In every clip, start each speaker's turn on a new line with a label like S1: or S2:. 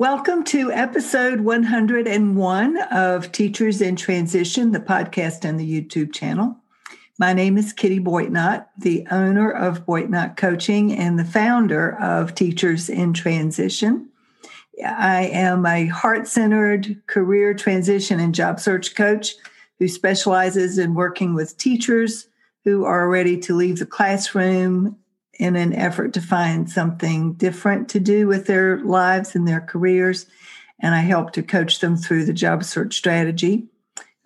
S1: Welcome to episode 101 of Teachers in Transition, the podcast and the YouTube channel. My name is Kitty Boitnott, the owner of Boitnott Coaching and the founder of Teachers in Transition. I am a heart centered career transition and job search coach who specializes in working with teachers who are ready to leave the classroom in an effort to find something different to do with their lives and their careers. And I help to coach them through the job search strategy.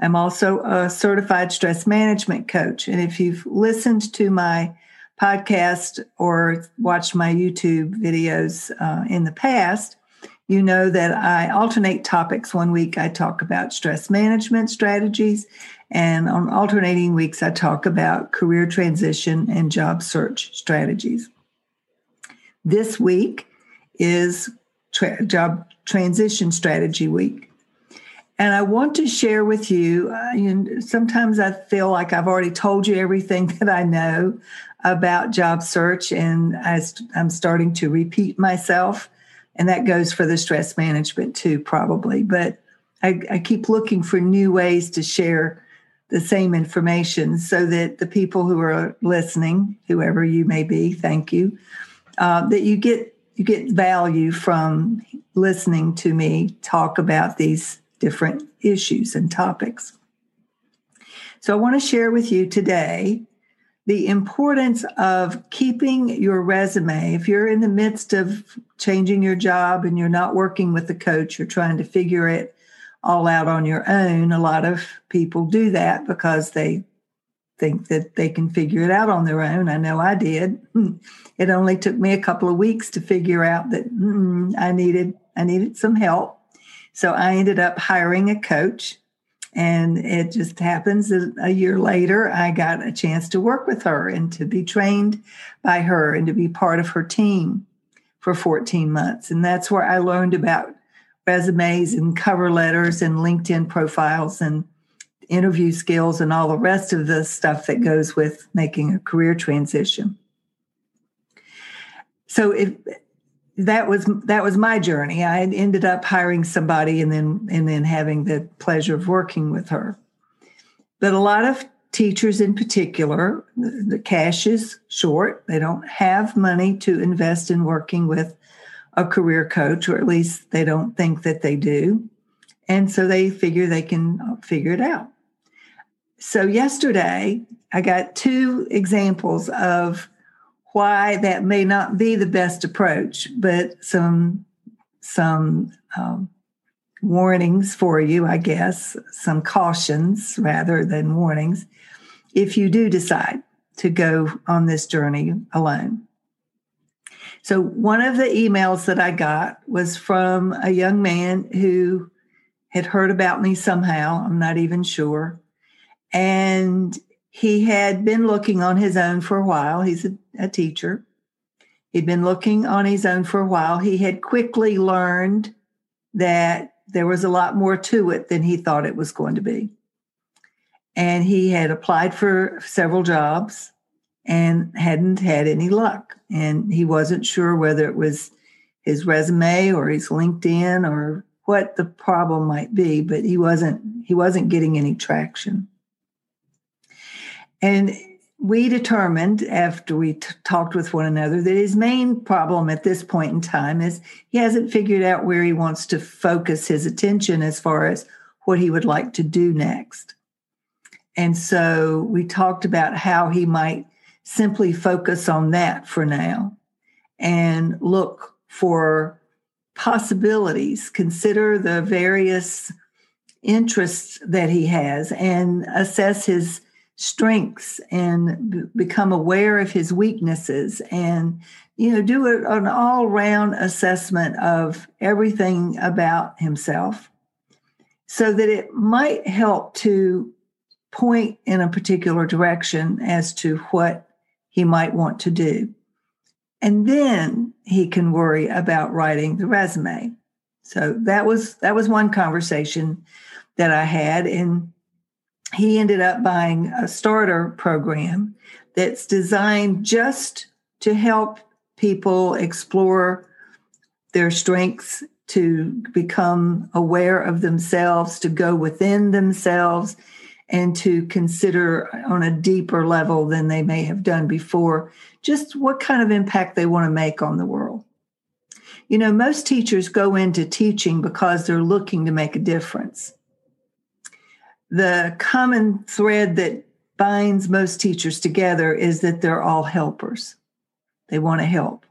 S1: I'm also a certified stress management coach. And if you've listened to my podcast or watched my YouTube videos uh, in the past, you know that I alternate topics. One week I talk about stress management strategies, and on alternating weeks, I talk about career transition and job search strategies. This week is tra- job transition strategy week. And I want to share with you, uh, sometimes I feel like I've already told you everything that I know about job search, and I, I'm starting to repeat myself. And that goes for the stress management too, probably. But I, I keep looking for new ways to share the same information so that the people who are listening, whoever you may be, thank you, uh, that you get you get value from listening to me talk about these different issues and topics. So I want to share with you today the importance of keeping your resume. If you're in the midst of changing your job and you're not working with a coach, you're trying to figure it all out on your own. A lot of people do that because they think that they can figure it out on their own. I know I did. It only took me a couple of weeks to figure out that mm, I needed I needed some help. So I ended up hiring a coach and it just happens that a year later I got a chance to work with her and to be trained by her and to be part of her team for 14 months. And that's where I learned about resumes and cover letters and LinkedIn profiles and interview skills and all the rest of the stuff that goes with making a career transition. So if that was that was my journey. I ended up hiring somebody and then and then having the pleasure of working with her. But a lot of teachers in particular, the cash is short. They don't have money to invest in working with a career coach, or at least they don't think that they do. And so they figure they can figure it out. So yesterday, I got two examples of why that may not be the best approach, but some some um, warnings for you, I guess, some cautions rather than warnings, if you do decide to go on this journey alone. So, one of the emails that I got was from a young man who had heard about me somehow. I'm not even sure. And he had been looking on his own for a while. He's a, a teacher. He'd been looking on his own for a while. He had quickly learned that there was a lot more to it than he thought it was going to be. And he had applied for several jobs and hadn't had any luck. And he wasn't sure whether it was his resume or his LinkedIn or what the problem might be, but he wasn't he wasn't getting any traction. And we determined after we t- talked with one another that his main problem at this point in time is he hasn't figured out where he wants to focus his attention as far as what he would like to do next. And so we talked about how he might simply focus on that for now and look for possibilities, consider the various interests that he has, and assess his strengths and b- become aware of his weaknesses and you know do a, an all-round assessment of everything about himself so that it might help to point in a particular direction as to what he might want to do. And then he can worry about writing the resume. So that was that was one conversation that i had. And he ended up buying a starter program that's designed just to help people explore their strengths, to become aware of themselves, to go within themselves, and to consider on a deeper level than they may have done before just what kind of impact they want to make on the world. You know, most teachers go into teaching because they're looking to make a difference the common thread that binds most teachers together is that they're all helpers. They want to help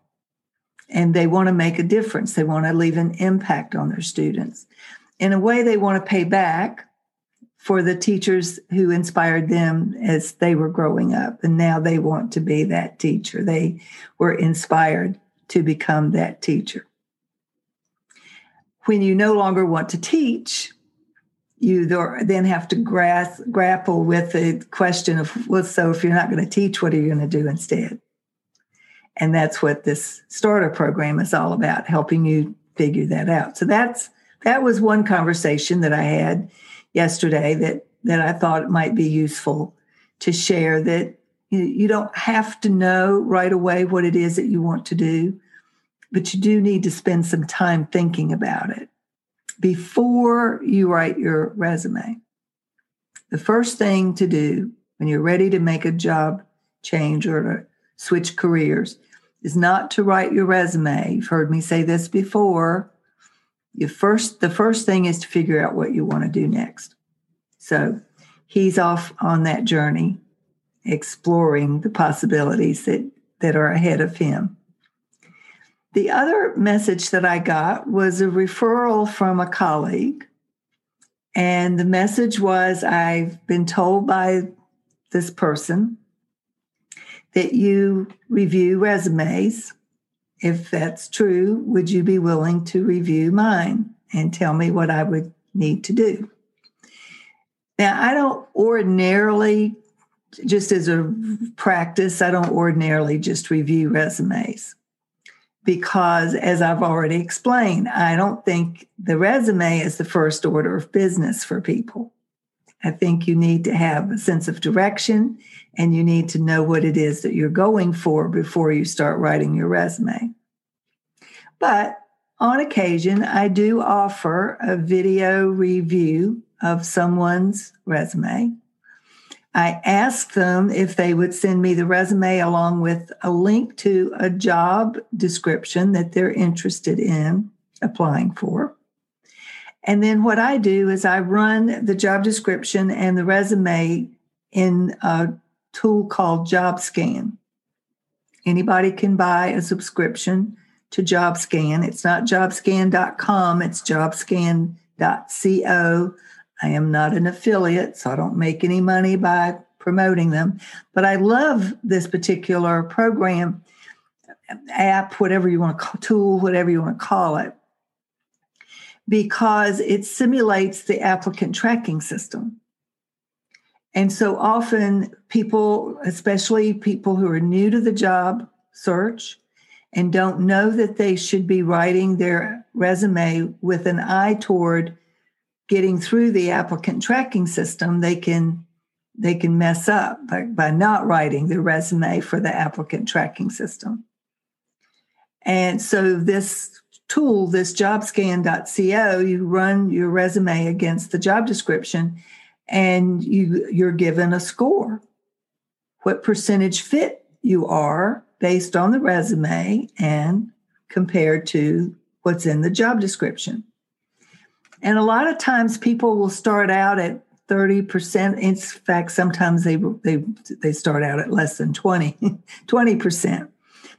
S1: and they want to make a difference. They want to leave an impact on their students. In a way, they want to pay back for the teachers who inspired them as they were growing up. And now they want to be that teacher. They were inspired to become that teacher. When you no longer want to teach, you then have to grasp, grapple with the question of well, so if you're not going to teach, what are you going to do instead? And that's what this starter program is all about, helping you figure that out. So that's that was one conversation that I had yesterday that that I thought it might be useful to share that you, you don't have to know right away what it is that you want to do, but you do need to spend some time thinking about it before you write your resume. The first thing to do when you're ready to make a job change or to switch careers is not to write your resume. You've heard me say this before. You first the first thing is to figure out what you want to do next. So he's off on that journey exploring the possibilities that that are ahead of him. The other message that I got was a referral from a colleague. And the message was I've been told by this person that you review resumes. If that's true, would you be willing to review mine and tell me what I would need to do? Now, I don't ordinarily, just as a practice, I don't ordinarily just review resumes because, as I've already explained, I don't think the resume is the first order of business for people. I think you need to have a sense of direction and you need to know what it is that you're going for before you start writing your resume. But on occasion, I do offer a video review of someone's resume. I ask them if they would send me the resume along with a link to a job description that they're interested in applying for. And then what I do is I run the job description and the resume in a tool called JobScan. Anybody can buy a subscription to JobScan. It's not jobscan.com, it's jobscan.co. I am not an affiliate, so I don't make any money by promoting them. But I love this particular program, app, whatever you want to call tool, whatever you want to call it, because it simulates the applicant tracking system. And so often people, especially people who are new to the job search and don't know that they should be writing their resume with an eye toward getting through the applicant tracking system, they can they can mess up by, by not writing the resume for the applicant tracking system. And so this tool, this jobscan.co, you run your resume against the job description and you you're given a score. What percentage fit you are based on the resume and compared to what's in the job description. And a lot of times people will start out at 30%. In fact, sometimes they they they start out at less than 20, 20%.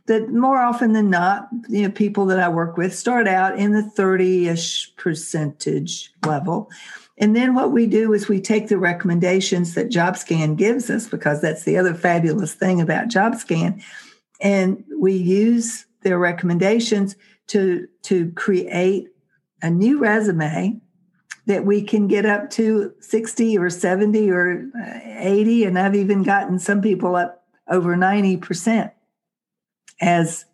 S1: That more often than not, you know, people that I work with start out in the 30-ish percentage level. And then what we do is we take the recommendations that JobScan gives us, because that's the other fabulous thing about JobScan, and we use their recommendations to to create a new resume that we can get up to 60 or 70 or uh, 80 and i've even gotten some people up over 90% as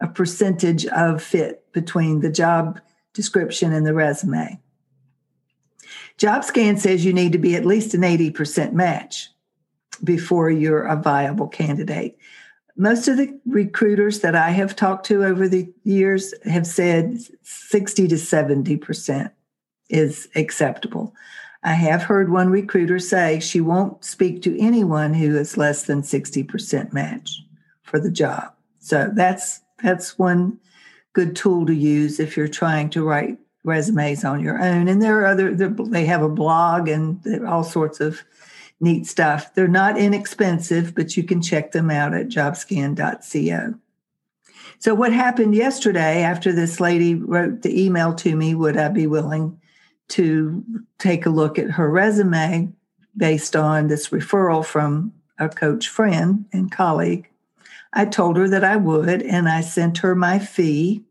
S1: a percentage of fit between the job description and the resume jobscan says you need to be at least an 80% match before you're a viable candidate most of the recruiters that I have talked to over the years have said 60 to 70% is acceptable. I have heard one recruiter say she won't speak to anyone who is less than 60% match for the job. So that's that's one good tool to use if you're trying to write resumes on your own. And there are other they have a blog and all sorts of neat stuff. They're not inexpensive, but you can check them out at jobscan.co. So, what happened yesterday after this lady wrote the email to me, would I be willing to take a look at her resume based on this referral from a coach friend and colleague? I told her that I would, and I sent her my fee.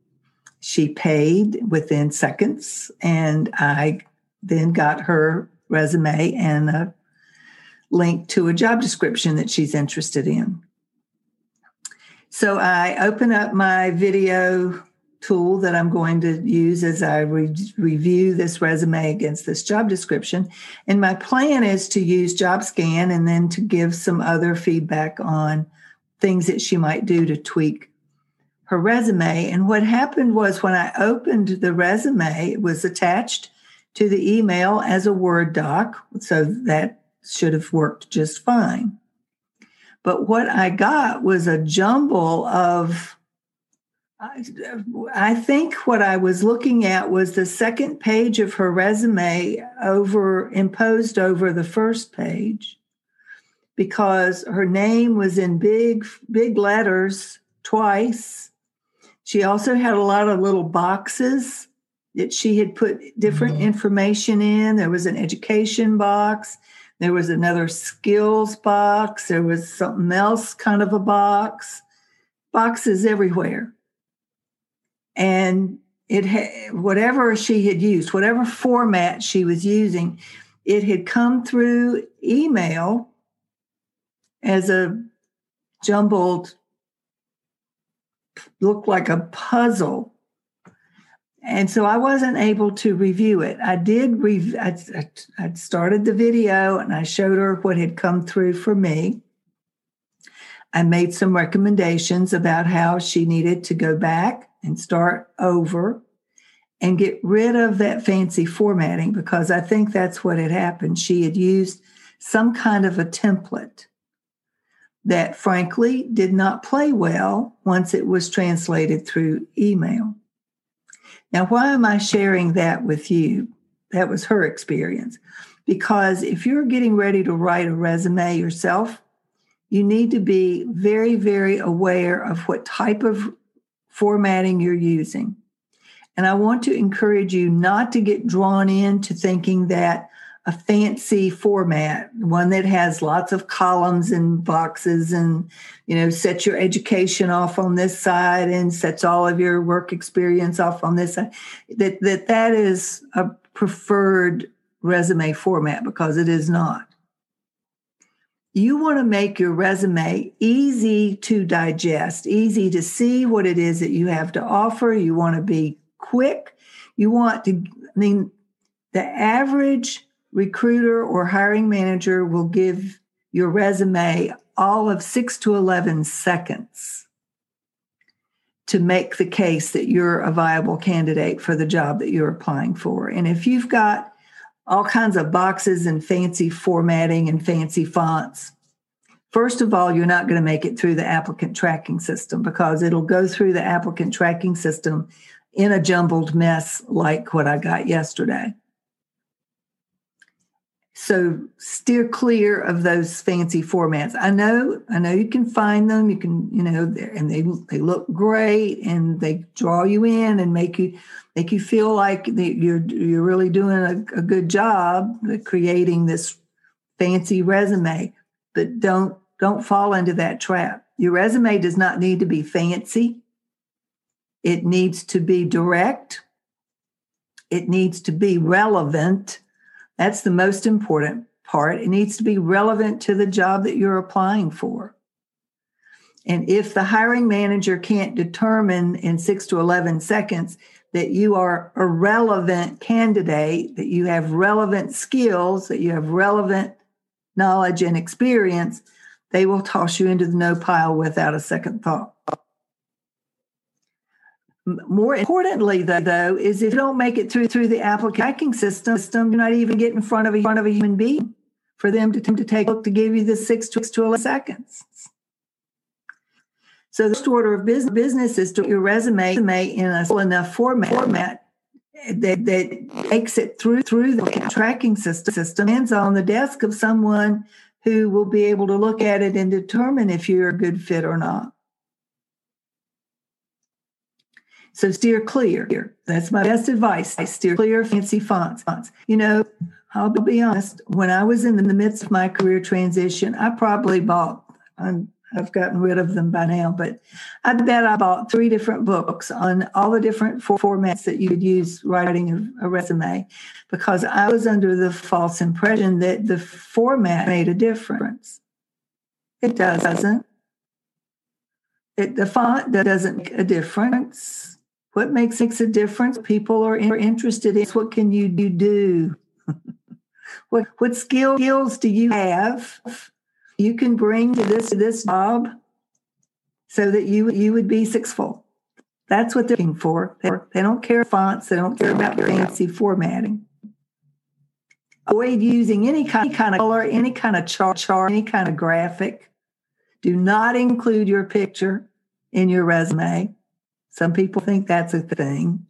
S1: She paid within seconds, and I then got her resume and a link to a job description that she's interested in. So I open up my video tool that I'm going to use as I re- review this resume against this job description. And my plan is to use JobScan and then to give some other feedback on things that she might do to tweak her resume. And what happened was when I opened the resume, it was attached to the email as a Word doc. So that should have worked just fine. But what I got was a jumble of, I think what I was looking at was the second page of her resume over imposed over the first page because her name was in big, big letters twice. She also had a lot of little boxes that she had put different mm-hmm. information in. There was an education box, there was another skills box. There was something else kind of a box. Boxes everywhere. And it had whatever she had used, whatever format she was using, it had come through email as a jumbled, looked like a puzzle and so I wasn't able to review it. I did. Re- I, I started the video and I showed her what had come through for me. I made some recommendations about how she needed to go back and start over and get rid of that fancy formatting because I think that's what had happened. She had used some kind of a template that, frankly, did not play well once it was translated through email. Now, why am I sharing that with you? That was her experience. Because if you're getting ready to write a resume yourself, you need to be very, very aware of what type of formatting you're using. And I want to encourage you not to get drawn into thinking that a fancy format, one that has lots of columns and boxes and, you know, sets your education off on this side and sets all of your work experience off on this side, that that, that is a preferred resume format because it is not. you want to make your resume easy to digest, easy to see what it is that you have to offer. You want to be quick. You want to, I mean, the average recruiter or hiring manager will give your resume all of six to 11 seconds to make the case that you're a viable candidate for the job that you're applying for. And if you've got all kinds of boxes and fancy formatting and fancy fonts. First of all, you're not going to make it through the applicant tracking system because it'll go through the applicant tracking system in a jumbled mess like what I got yesterday. So steer clear of those fancy formats. I know, I know you can find them. You can, you know, and they they look great and they draw you in and make you make you feel like you're you're really doing a, a good job creating this fancy resume. But don't don't fall into that trap. Your resume does not need to be fancy. It needs to be direct. It needs to be relevant that's the most important part. It needs to be relevant to the job that you're applying for. And if the hiring manager can't determine in six to 11 seconds that you are a relevant candidate, that you have relevant skills, that you have relevant knowledge and experience, they will toss you into the no pile without a second thought. More importantly, though, though, is if you don't make it through through the application system, system you're not even getting in front of a front of a human being for them to, to take a look to give you the six to, to 11 seconds. So the first order of business, business is to your resume in a enough format, format that, that takes it through through the tracking system, system ends on the desk of someone who will be able to look at it and determine if you're a good fit or not. So steer clear. That's my best advice. I steer clear of fancy fonts. You know, I'll be honest, when I was in the midst of my career transition, I probably bought, i have gotten rid of them by now, but I bet I bought three different books on all the different formats that you could use writing a, a resume because I was under the false impression that the format made a difference. It doesn't. It, the font doesn't make a difference what makes a difference? People are interested in what can you do? what what skill, skills do you have you can bring to this this job so that you you would be successful? That's what they're looking for. They do not care fonts. They don't care about fancy formatting. Avoid using any kind, any kind of color, any kind of chart, chart, any kind of graphic. Do not include your picture in your resume. Some people think that's a thing.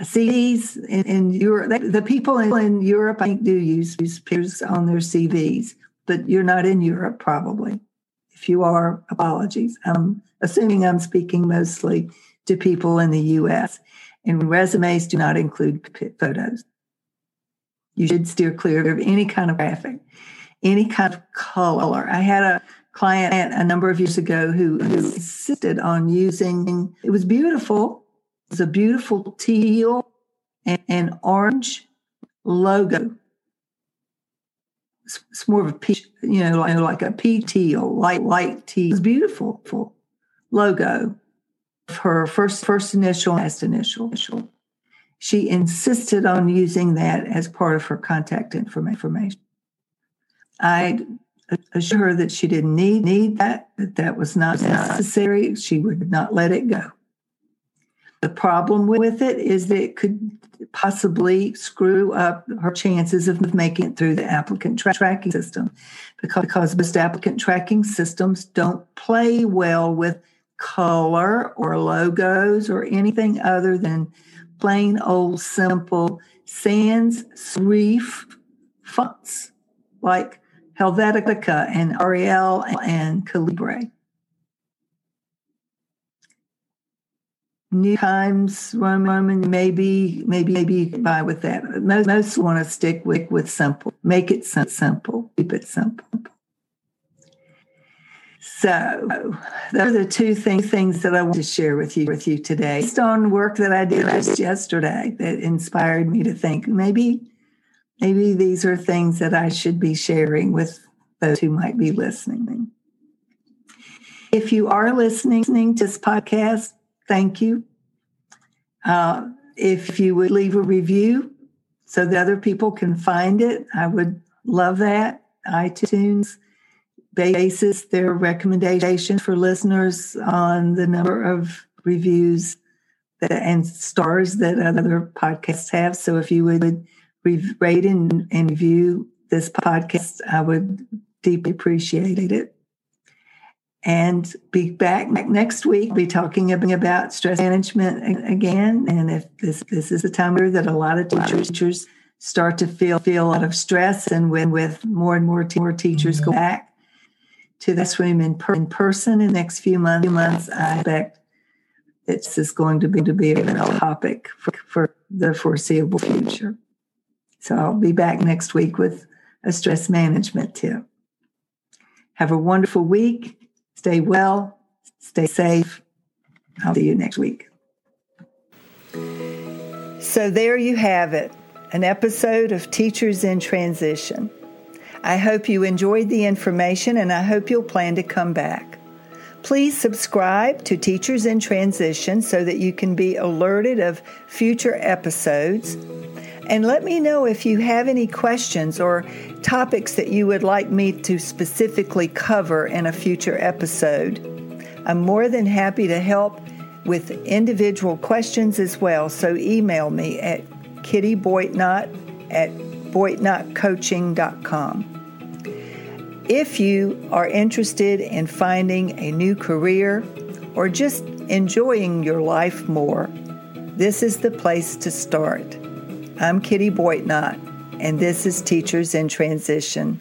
S1: CVs in, in Europe, the people in, in, Europe, I think, do use, use pictures on their CVs, but you're not in Europe probably. If you are, apologies. I'm assuming I'm speaking mostly to people in the US, and resumes do not include photos. You should steer clear of any kind of graphic, any kind of color. I had a client a number of years ago who, who insisted on using it was beautiful. It was a beautiful teal and, and orange logo. It's, it's, more of a peach you know like, like a pea teal light light teal. It's beautiful logo. Her first first initial last initial. She insisted on using that as part of her contact information. I assure her that she didn't need need that, that that was not necessary. She would not let it go. The problem with it is that it could possibly screw up her chances of making it through the applicant tra- tracking system because, because most applicant tracking systems don't play well with color or logos or anything other than plain old simple sans serif fonts like Helvetica and Arial and Calibri. New Times Roman, maybe, maybe, maybe buy with that. Most, most want to stick with, with simple. Make it simple. Keep it simple. So those are two things, things that I want to share with you with you today. Based on work that I did yesterday that inspired me to think maybe maybe these are things that I should be sharing with those who might be listening. If you are listening to this podcast, thank you. Uh, if you would leave a review so that other people can find it, I would love that. iTunes bases their recommendations for listeners on the number of reviews that, and stars that other podcasts have. So if you would rate and, and review this podcast, I would deeply appreciate it. And be back next week. We'll Be talking about stress management again. And if this this is a time that a lot of teachers start to feel feel a lot of stress, and when with more and more, more teachers go back to this room in, per, in person in the next few months, months I expect it's just going to be to be a topic for, for the foreseeable future. So I'll be back next week with a stress management tip. Have a wonderful week. Stay well. Stay safe. I'll see you next week. So there you have it an episode of Teachers in Transition. I hope you enjoyed the information and I hope you'll plan to come back. Please subscribe to Teachers in Transition so that you can be alerted of future episodes. And let me know if you have any questions or topics that you would like me to specifically cover in a future episode. I'm more than happy to help with individual questions as well, so email me at kittyboitnott at boitnottcoaching.com. If you are interested in finding a new career or just enjoying your life more, this is the place to start. I'm Kitty Boitnott, and this is Teachers in Transition.